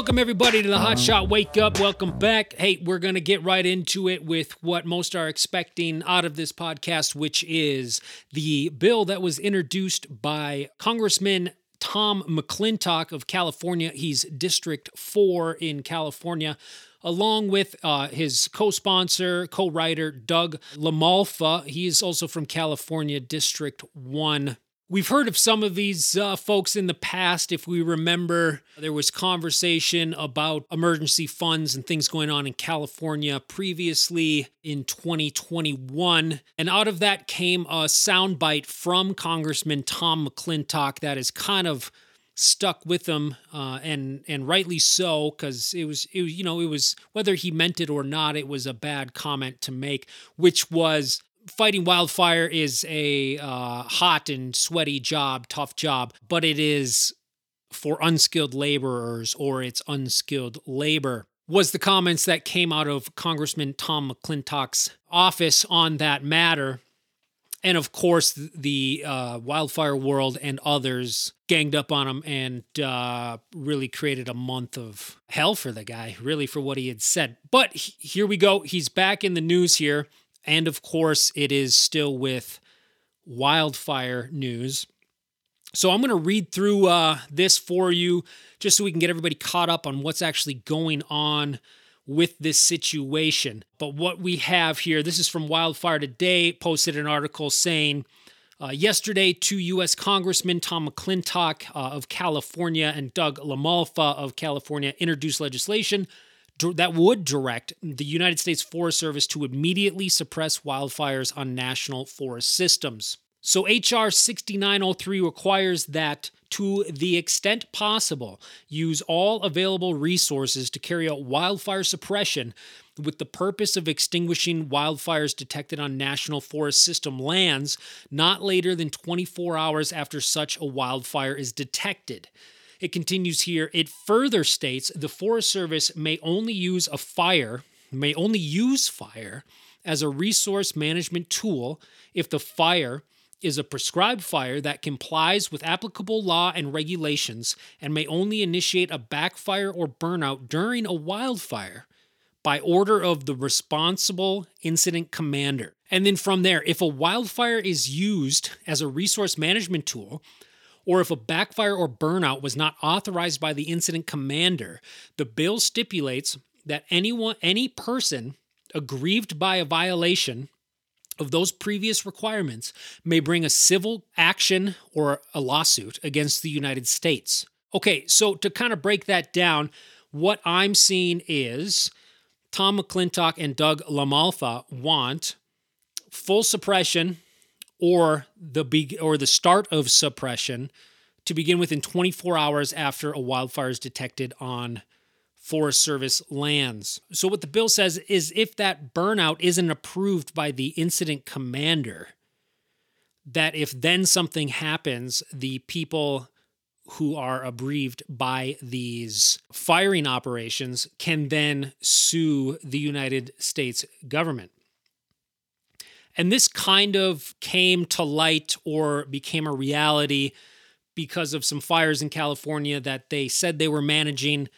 Welcome, everybody, to the Hot Shot Wake Up. Welcome back. Hey, we're going to get right into it with what most are expecting out of this podcast, which is the bill that was introduced by Congressman Tom McClintock of California. He's District 4 in California along with uh, his co sponsor, co writer, Doug LaMalfa. He is also from California, District 1. We've heard of some of these uh, folks in the past. If we remember, there was conversation about emergency funds and things going on in California previously in 2021. And out of that came a soundbite from Congressman Tom McClintock that is kind of stuck with him, uh, and and rightly so, because it was it was you know it was whether he meant it or not, it was a bad comment to make, which was fighting wildfire is a uh, hot and sweaty job, tough job, but it is for unskilled laborers or it's unskilled labor. Was the comments that came out of Congressman Tom McClintock's office on that matter. And of course, the uh, wildfire world and others ganged up on him and uh, really created a month of hell for the guy, really, for what he had said. But here we go. He's back in the news here. And of course, it is still with wildfire news. So I'm going to read through uh, this for you just so we can get everybody caught up on what's actually going on with this situation. But what we have here, this is from Wildfire Today, posted an article saying uh, yesterday, two U.S. Congressmen, Tom McClintock uh, of California and Doug LaMalfa of California, introduced legislation that would direct the United States Forest Service to immediately suppress wildfires on national forest systems. So, H.R. 6903 requires that, to the extent possible, use all available resources to carry out wildfire suppression with the purpose of extinguishing wildfires detected on national forest system lands not later than 24 hours after such a wildfire is detected. It continues here. It further states the Forest Service may only use a fire, may only use fire as a resource management tool if the fire is a prescribed fire that complies with applicable law and regulations and may only initiate a backfire or burnout during a wildfire by order of the responsible incident commander. And then from there, if a wildfire is used as a resource management tool, or if a backfire or burnout was not authorized by the incident commander, the bill stipulates that anyone any person aggrieved by a violation of those previous requirements may bring a civil action or a lawsuit against the United States. Okay, so to kind of break that down, what I'm seeing is Tom McClintock and Doug LaMalfa want full suppression or the be- or the start of suppression to begin within 24 hours after a wildfire is detected on Forest Service lands. So what the bill says is if that burnout isn't approved by the incident commander, that if then something happens, the people who are aggrieved by these firing operations can then sue the United States government. And this kind of came to light or became a reality because of some fires in California that they said they were managing.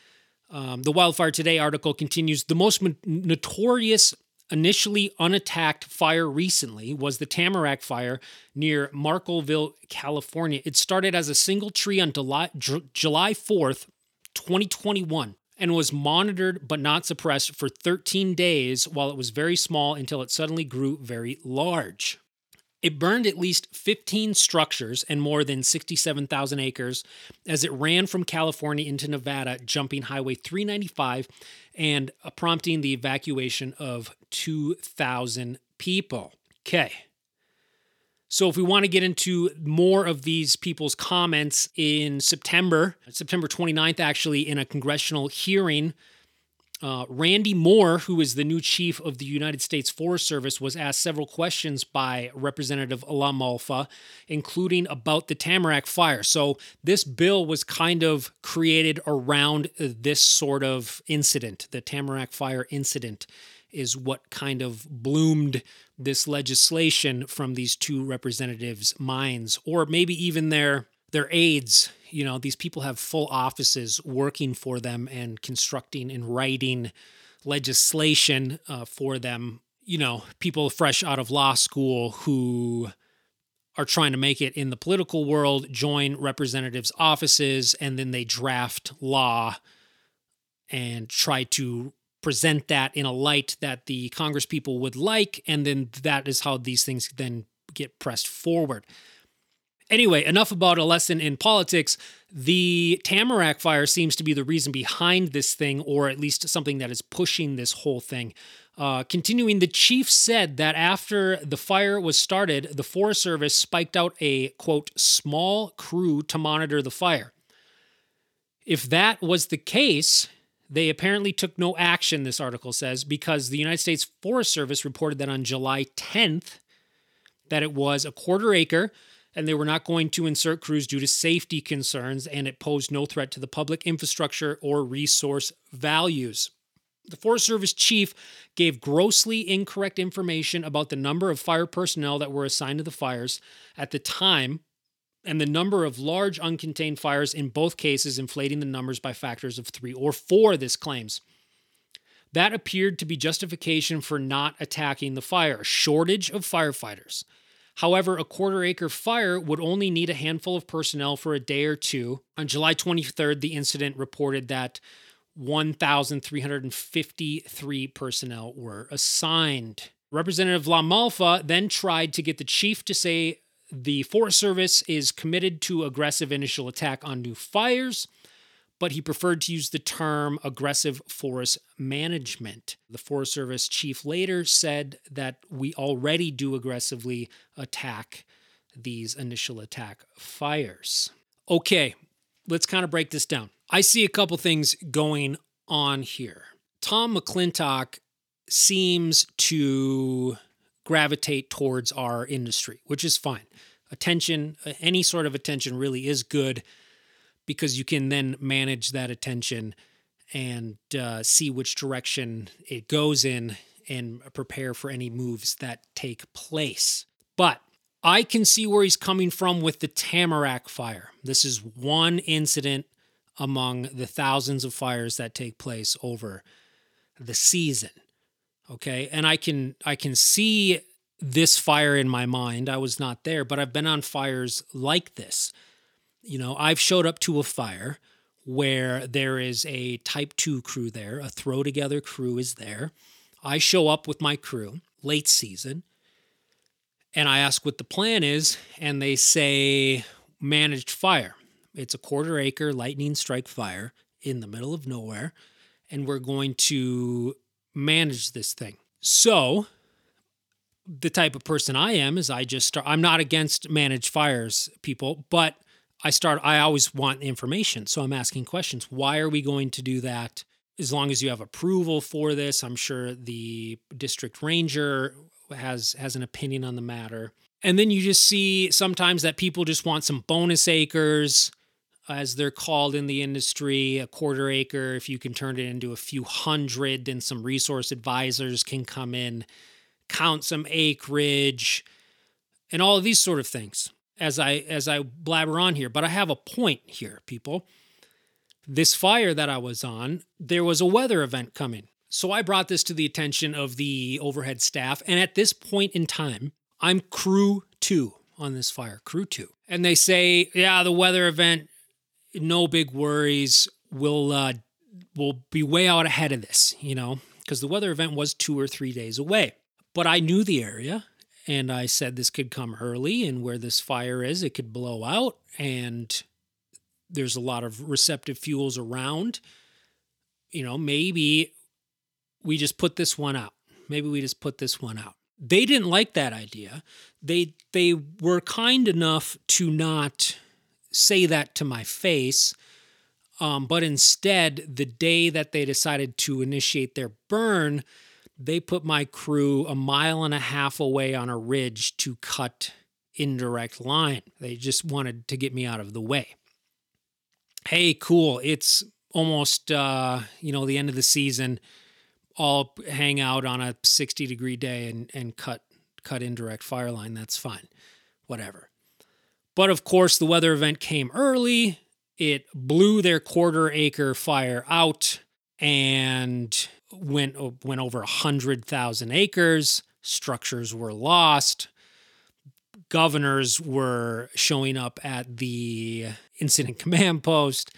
Um, the Wildfire Today article continues the most notorious initially unattacked fire recently was the Tamarack fire near Markleeville, California. It started as a single tree on July, July 4th, 2021 and was monitored but not suppressed for 13 days while it was very small until it suddenly grew very large. It burned at least 15 structures and more than 67,000 acres as it ran from California into Nevada, jumping Highway 395 and uh, prompting the evacuation of 2,000 people. Okay. So, if we want to get into more of these people's comments in September, September 29th, actually, in a congressional hearing, uh, Randy Moore, who is the new chief of the United States Forest Service, was asked several questions by Representative LaMalfa, including about the Tamarack fire. So, this bill was kind of created around this sort of incident, the Tamarack fire incident is what kind of bloomed this legislation from these two representatives' minds, or maybe even their their aides, you know, these people have full offices working for them and constructing and writing legislation uh, for them. You know, people fresh out of law school who are trying to make it in the political world join representatives' offices and then they draft law and try to present that in a light that the Congress people would like. And then that is how these things then get pressed forward. Anyway, enough about a lesson in politics. The Tamarack fire seems to be the reason behind this thing, or at least something that is pushing this whole thing. Uh, continuing, the chief said that after the fire was started, the Forest Service spiked out a quote, small crew to monitor the fire. If that was the case, they apparently took no action, this article says, because the United States Forest Service reported that on July 10th that it was a quarter acre and they were not going to insert crews due to safety concerns and it posed no threat to the public infrastructure or resource values. The Forest Service chief gave grossly incorrect information about the number of fire personnel that were assigned to the fires at the time and the number of large uncontained fires in both cases inflating the numbers by factors of 3 or 4 this claims. That appeared to be justification for not attacking the fire, shortage of firefighters. However, a quarter acre fire would only need a handful of personnel for a day or two. On July 23rd, the incident reported that 1,353 personnel were assigned. Representative La Malfa then tried to get the chief to say the Forest Service is committed to aggressive initial attack on new fires but he preferred to use the term aggressive forest management. The Forest Service chief later said that we already do aggressively attack these initial attack fires. Okay, let's kind of break this down. I see a couple things going on here. Tom McClintock seems to gravitate towards our industry, which is fine. Attention, any sort of attention really is good because you can then manage that attention and uh, see which direction it goes in and prepare for any moves that take place. But I can see where he's coming from with the Tamarack fire. This is one incident among the thousands of fires that take place over the season. Okay? And I can I can see this fire in my mind. I was not there, but I've been on fires like this you know, I've showed up to a fire where there is a type 2 crew there, a throw together crew is there. I show up with my crew late season and I ask what the plan is, and they say managed fire. It's a quarter acre lightning strike fire in the middle of nowhere, and we're going to manage this thing. So, the type of person I am is I just start, I'm not against managed fires, people, but I start I always want information. So I'm asking questions. Why are we going to do that? As long as you have approval for this, I'm sure the district ranger has has an opinion on the matter. And then you just see sometimes that people just want some bonus acres as they're called in the industry, a quarter acre if you can turn it into a few hundred then some resource advisors can come in, count some acreage and all of these sort of things as I as I blabber on here, but I have a point here, people. This fire that I was on, there was a weather event coming. So I brought this to the attention of the overhead staff, and at this point in time, I'm crew 2 on this fire, crew 2. And they say, "Yeah, the weather event no big worries. We'll uh we'll be way out ahead of this, you know, because the weather event was 2 or 3 days away." But I knew the area and I said this could come early, and where this fire is, it could blow out, and there's a lot of receptive fuels around. You know, maybe we just put this one out. Maybe we just put this one out. They didn't like that idea. They they were kind enough to not say that to my face. Um, but instead, the day that they decided to initiate their burn, they put my crew a mile and a half away on a ridge to cut indirect line. They just wanted to get me out of the way. Hey, cool. It's almost uh, you know, the end of the season. I'll hang out on a 60 degree day and, and cut cut indirect fire line. That's fine. Whatever. But of course, the weather event came early. It blew their quarter acre fire out and went, went over 100,000 acres. Structures were lost. Governors were showing up at the incident command post,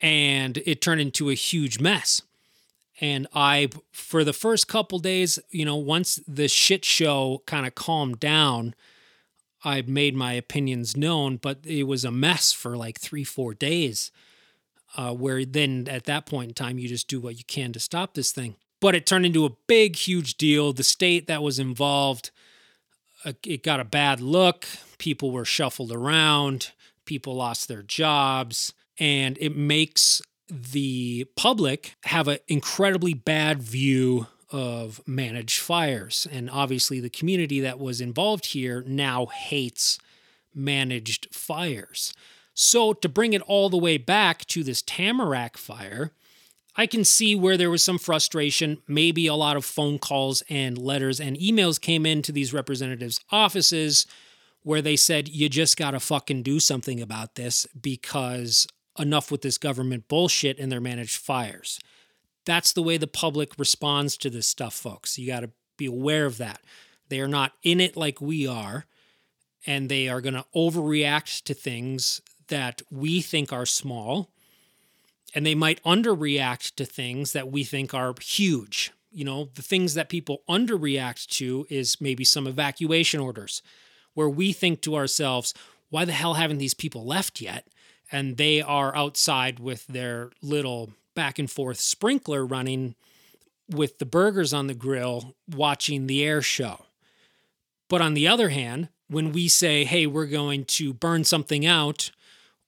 and it turned into a huge mess. And I, for the first couple days, you know, once the shit show kind of calmed down, I made my opinions known, but it was a mess for like three, four days. Uh, where then at that point in time, you just do what you can to stop this thing. But it turned into a big, huge deal. The state that was involved, uh, it got a bad look. People were shuffled around. People lost their jobs, and it makes the public have an incredibly bad view of managed fires. And obviously, the community that was involved here now hates managed fires. So, to bring it all the way back to this Tamarack fire, I can see where there was some frustration. Maybe a lot of phone calls and letters and emails came into these representatives' offices where they said, You just got to fucking do something about this because enough with this government bullshit and their managed fires. That's the way the public responds to this stuff, folks. You got to be aware of that. They are not in it like we are, and they are going to overreact to things that we think are small, and they might underreact to things that we think are huge. You know, the things that people underreact to is maybe some evacuation orders, where we think to ourselves, why the hell haven't these people left yet? And they are outside with their little back and forth sprinkler running with the burgers on the grill watching the air show. But on the other hand, when we say, hey, we're going to burn something out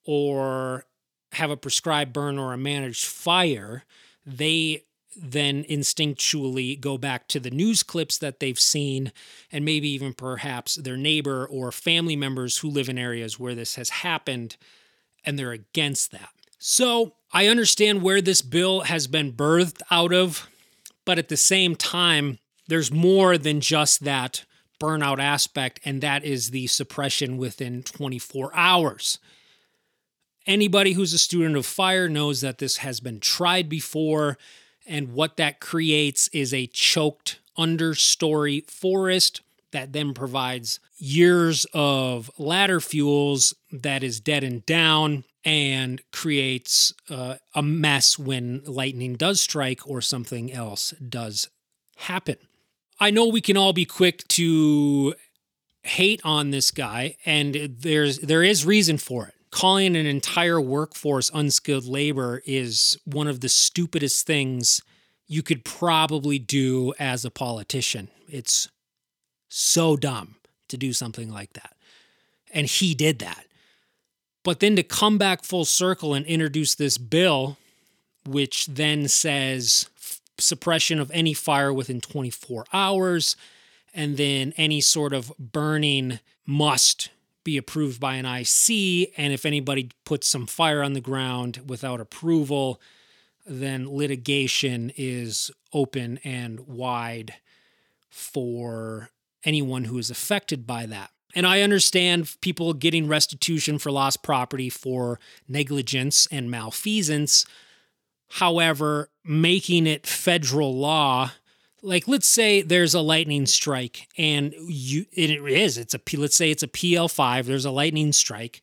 or have a prescribed burn or a managed fire, they then instinctually go back to the news clips that they've seen and maybe even perhaps their neighbor or family members who live in areas where this has happened and they're against that. So I understand where this bill has been birthed out of, but at the same time, there's more than just that burnout aspect, and that is the suppression within 24 hours. Anybody who's a student of fire knows that this has been tried before, and what that creates is a choked understory forest that then provides years of ladder fuels that is dead and down and creates uh, a mess when lightning does strike or something else does happen. I know we can all be quick to hate on this guy and there's there is reason for it. Calling an entire workforce unskilled labor is one of the stupidest things you could probably do as a politician. It's so dumb to do something like that. And he did that. But then to come back full circle and introduce this bill, which then says suppression of any fire within 24 hours, and then any sort of burning must be approved by an IC. And if anybody puts some fire on the ground without approval, then litigation is open and wide for anyone who is affected by that. And I understand people getting restitution for lost property for negligence and malfeasance. However, making it federal law, like let's say there's a lightning strike and you it is it's a let's say it's a PL5, there's a lightning strike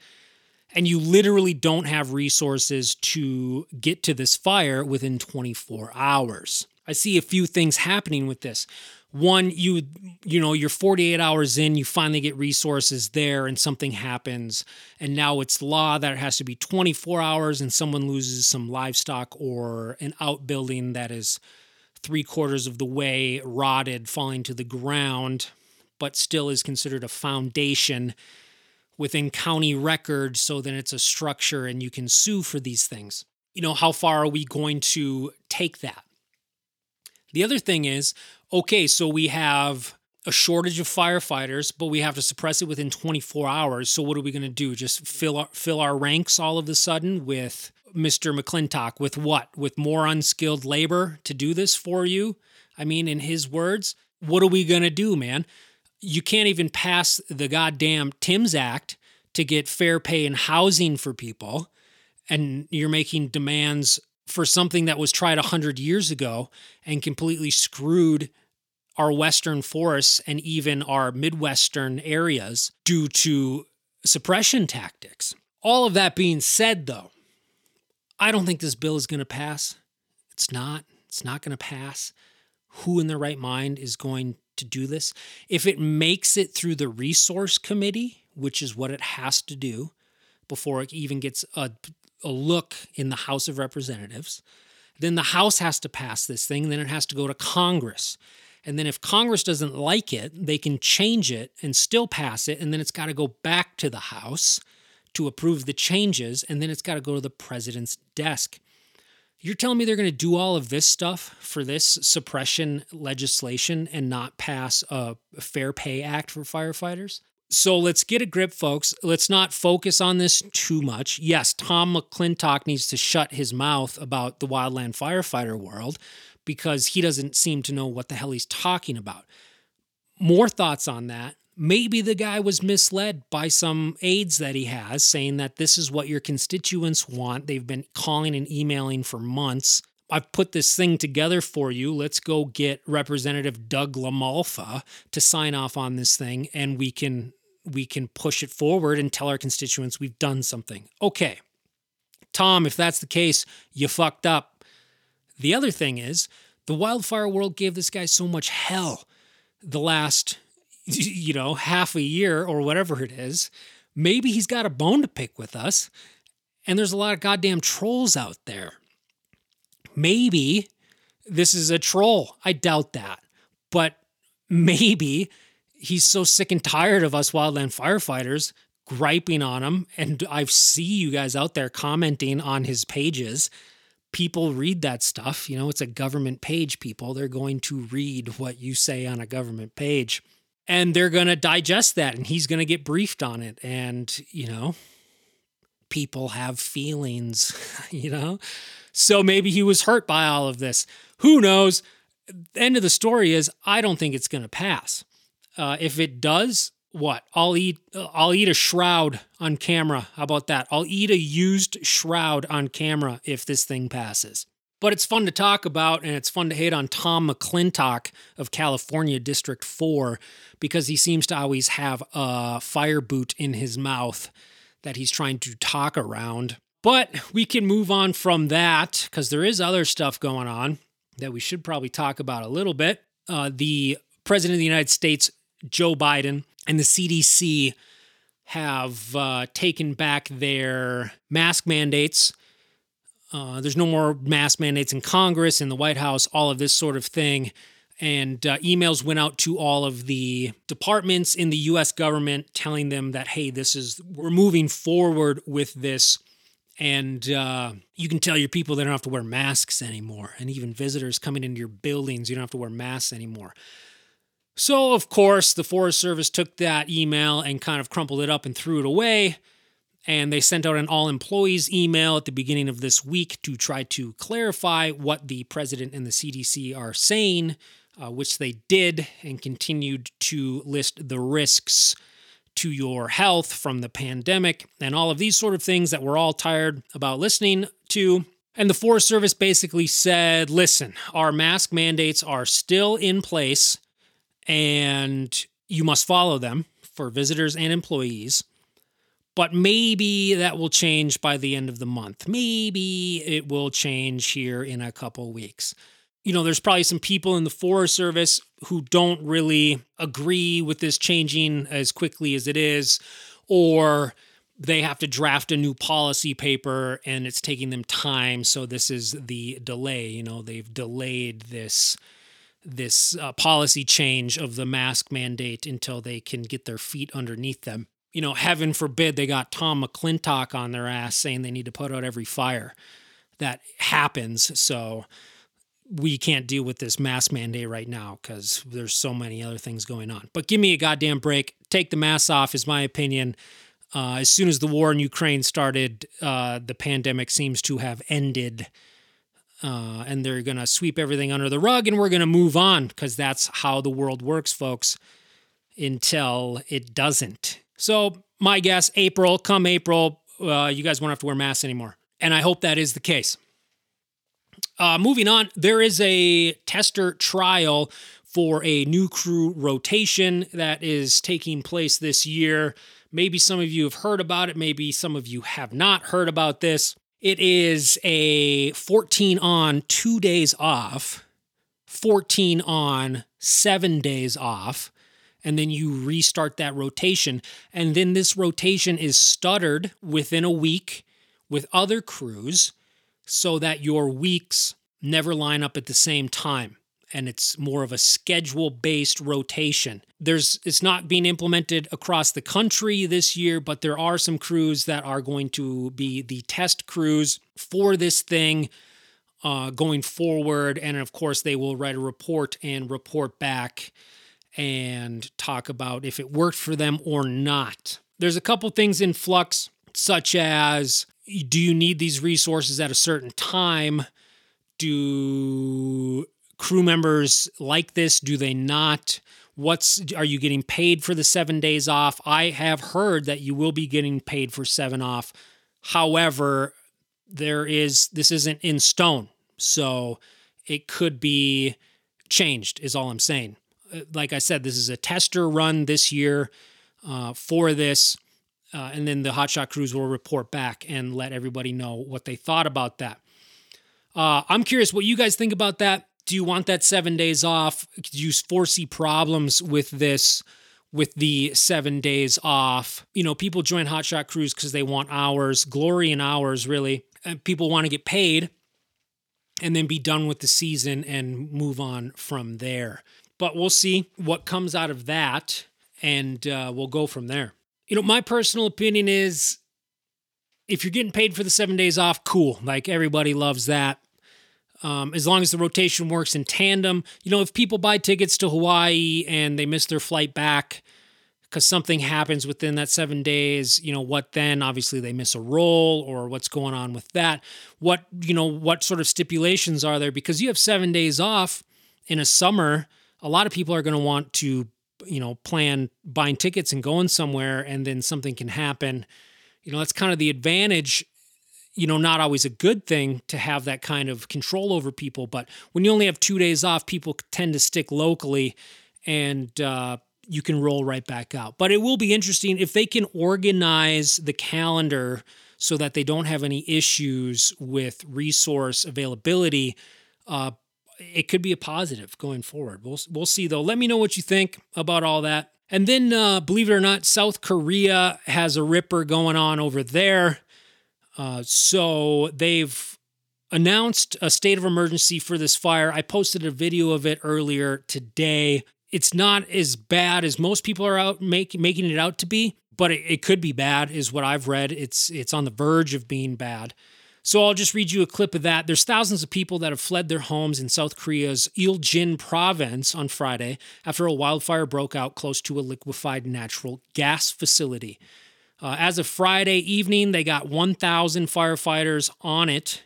and you literally don't have resources to get to this fire within 24 hours. I see a few things happening with this. One you you know you're 48 hours in you finally get resources there and something happens. And now it's law that it has to be 24 hours and someone loses some livestock or an outbuilding that is three quarters of the way rotted falling to the ground but still is considered a foundation within county record so then it's a structure and you can sue for these things. You know how far are we going to take that the other thing is okay, so we have a shortage of firefighters, but we have to suppress it within 24 hours. So what are we going to do? Just fill our, fill our ranks all of a sudden with Mr. McClintock with what? With more unskilled labor to do this for you? I mean, in his words, what are we going to do, man? You can't even pass the goddamn Tim's Act to get fair pay and housing for people, and you're making demands for something that was tried 100 years ago and completely screwed our western forests and even our midwestern areas due to suppression tactics. All of that being said, though, I don't think this bill is going to pass. It's not. It's not going to pass. Who in their right mind is going to do this? If it makes it through the resource committee, which is what it has to do before it even gets a, a look in the House of Representatives, then the House has to pass this thing. Then it has to go to Congress. And then if Congress doesn't like it, they can change it and still pass it. And then it's got to go back to the House to approve the changes. And then it's got to go to the president's desk. You're telling me they're going to do all of this stuff for this suppression legislation and not pass a Fair Pay Act for firefighters? So let's get a grip, folks. Let's not focus on this too much. Yes, Tom McClintock needs to shut his mouth about the wildland firefighter world because he doesn't seem to know what the hell he's talking about. More thoughts on that. Maybe the guy was misled by some aides that he has saying that this is what your constituents want. They've been calling and emailing for months. I've put this thing together for you. Let's go get Representative Doug LaMalfa to sign off on this thing and we can we can push it forward and tell our constituents we've done something. Okay. Tom, if that's the case, you fucked up. The other thing is, the wildfire world gave this guy so much hell the last, you know, half a year or whatever it is. Maybe he's got a bone to pick with us. And there's a lot of goddamn trolls out there. Maybe this is a troll. I doubt that. But maybe he's so sick and tired of us wildland firefighters griping on him. And I see you guys out there commenting on his pages people read that stuff. You know, it's a government page, people. They're going to read what you say on a government page and they're going to digest that and he's going to get briefed on it. And, you know, people have feelings, you know? So maybe he was hurt by all of this. Who knows? End of the story is I don't think it's going to pass. Uh, if it does, what? I'll eat i'll eat a shroud on camera. How about that? I'll eat a used shroud on camera if this thing passes. But it's fun to talk about and it's fun to hate on tom mcclintock of california district 4 because he seems to always have a fire boot in his mouth that he's trying to talk around. But we can move on from that because there is other stuff going on that we should probably talk about a little bit. Uh, the president of the united states joe biden and the CDC have uh, taken back their mask mandates. Uh, there's no more mask mandates in Congress, in the White House, all of this sort of thing. And uh, emails went out to all of the departments in the US government telling them that, hey, this is, we're moving forward with this. And uh, you can tell your people they don't have to wear masks anymore. And even visitors coming into your buildings, you don't have to wear masks anymore. So, of course, the Forest Service took that email and kind of crumpled it up and threw it away. And they sent out an all employees email at the beginning of this week to try to clarify what the president and the CDC are saying, uh, which they did, and continued to list the risks to your health from the pandemic and all of these sort of things that we're all tired about listening to. And the Forest Service basically said listen, our mask mandates are still in place and you must follow them for visitors and employees. But maybe that will change by the end of the month. Maybe it will change here in a couple weeks. You know, there's probably some people in the Forest Service who don't really agree with this changing as quickly as it is, or they have to draft a new policy paper and it's taking them time. So this is the delay. You know, they've delayed this this uh, policy change of the mask mandate until they can get their feet underneath them. You know, heaven forbid they got Tom McClintock on their ass saying they need to put out every fire. That happens. So we can't deal with this mask mandate right now because there's so many other things going on. But give me a goddamn break. Take the mask off, is my opinion. Uh, as soon as the war in Ukraine started, uh, the pandemic seems to have ended uh, and they're going to sweep everything under the rug and we're going to move on because that's how the world works, folks, until it doesn't. So, my guess, April, come April, uh, you guys won't have to wear masks anymore. And I hope that is the case. Uh, moving on, there is a tester trial for a new crew rotation that is taking place this year. Maybe some of you have heard about it, maybe some of you have not heard about this. It is a 14 on, two days off, 14 on, seven days off, and then you restart that rotation. And then this rotation is stuttered within a week with other crews so that your weeks never line up at the same time and it's more of a schedule based rotation. There's it's not being implemented across the country this year, but there are some crews that are going to be the test crews for this thing uh, going forward, and of course they will write a report and report back and talk about if it worked for them or not. There's a couple things in flux, such as do you need these resources at a certain time? Do crew members like this? Do they not? What's are you getting paid for the seven days off? I have heard that you will be getting paid for seven off. However, there is this isn't in stone, so it could be changed. Is all I'm saying. Uh, like I said, this is a tester run this year uh, for this. Uh, and then the hotshot crews will report back and let everybody know what they thought about that. Uh, I'm curious what you guys think about that do you want that seven days off? Do you foresee problems with this? With the seven days off, you know, people join Hotshot Crews because they want hours, glory in hours, really. And people want to get paid and then be done with the season and move on from there. But we'll see what comes out of that and uh, we'll go from there. You know, my personal opinion is if you're getting paid for the seven days off, cool. Like everybody loves that um, as long as the rotation works in tandem. You know, if people buy tickets to Hawaii and they miss their flight back because something happens within that seven days, you know, what then? Obviously, they miss a roll or what's going on with that. What, you know, what sort of stipulations are there? Because you have seven days off in a summer, a lot of people are going to want to, you know, plan buying tickets and going somewhere and then something can happen. You know, that's kind of the advantage you know, not always a good thing to have that kind of control over people. But when you only have two days off, people tend to stick locally and uh, you can roll right back out. But it will be interesting if they can organize the calendar so that they don't have any issues with resource availability. Uh, it could be a positive going forward. We'll, we'll see though. Let me know what you think about all that. And then, uh, believe it or not, South Korea has a ripper going on over there. Uh, so they've announced a state of emergency for this fire. I posted a video of it earlier today. It's not as bad as most people are out make, making it out to be, but it, it could be bad, is what I've read. It's it's on the verge of being bad. So I'll just read you a clip of that. There's thousands of people that have fled their homes in South Korea's Uljin province on Friday after a wildfire broke out close to a liquefied natural gas facility. Uh, as of Friday evening, they got 1,000 firefighters on it.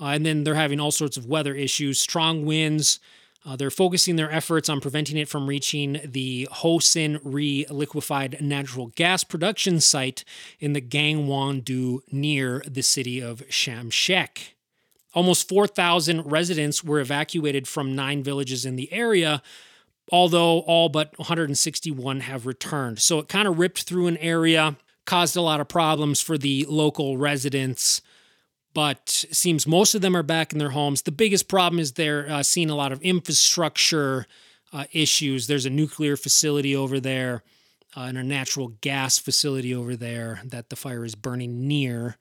Uh, and then they're having all sorts of weather issues, strong winds. Uh, they're focusing their efforts on preventing it from reaching the Hosan-ri liquefied natural gas production site in the Gangwon-do near the city of Samcheok. Almost 4,000 residents were evacuated from nine villages in the area, although all but 161 have returned. So it kind of ripped through an area caused a lot of problems for the local residents but seems most of them are back in their homes. The biggest problem is they're uh, seeing a lot of infrastructure uh, issues. There's a nuclear facility over there uh, and a natural gas facility over there that the fire is burning near.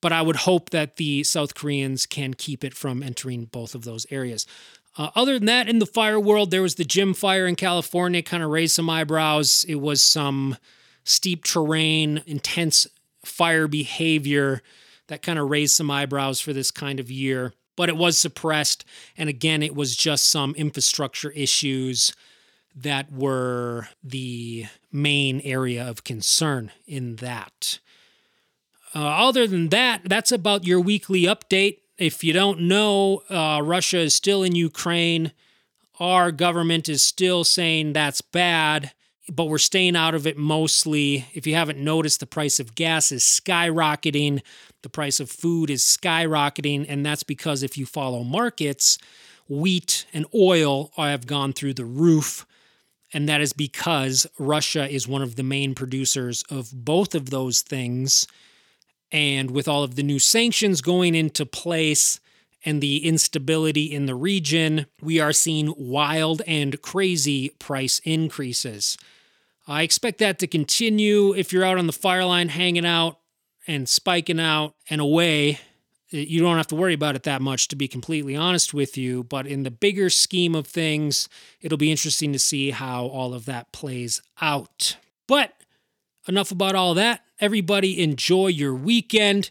But I would hope that the South Koreans can keep it from entering both of those areas. Uh, other than that, in the fire world, there was the gym fire in California, kind of raised some eyebrows. It was some steep terrain, intense fire behavior that kind of raised some eyebrows for this kind of year. But it was suppressed. And again, it was just some infrastructure issues that were the main area of concern in that. Uh, other than that, that's about your weekly update. If you don't know, uh, Russia is still in Ukraine. Our government is still saying that's bad but we're staying out of it mostly. If you haven't noticed, the price of gas is skyrocketing, the price of food is skyrocketing, and that's because if you follow markets, wheat and oil have gone through the roof. And that is because Russia is one of the main producers of both of those things. And with all of the new sanctions going into place and the instability in the region, we are seeing wild and crazy price increases. I expect that to continue if you're out on the fire line hanging out and spiking out and away. You don't have to worry about it that much, to be completely honest with you. But in the bigger scheme of things, it'll be interesting to see how all of that plays out. But enough about all that. Everybody, enjoy your weekend.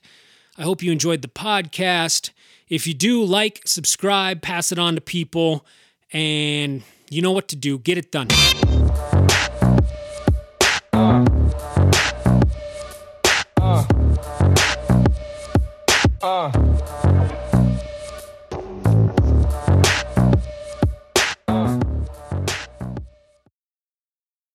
I hope you enjoyed the podcast. If you do, like, subscribe, pass it on to people, and you know what to do. Get it done. Uh.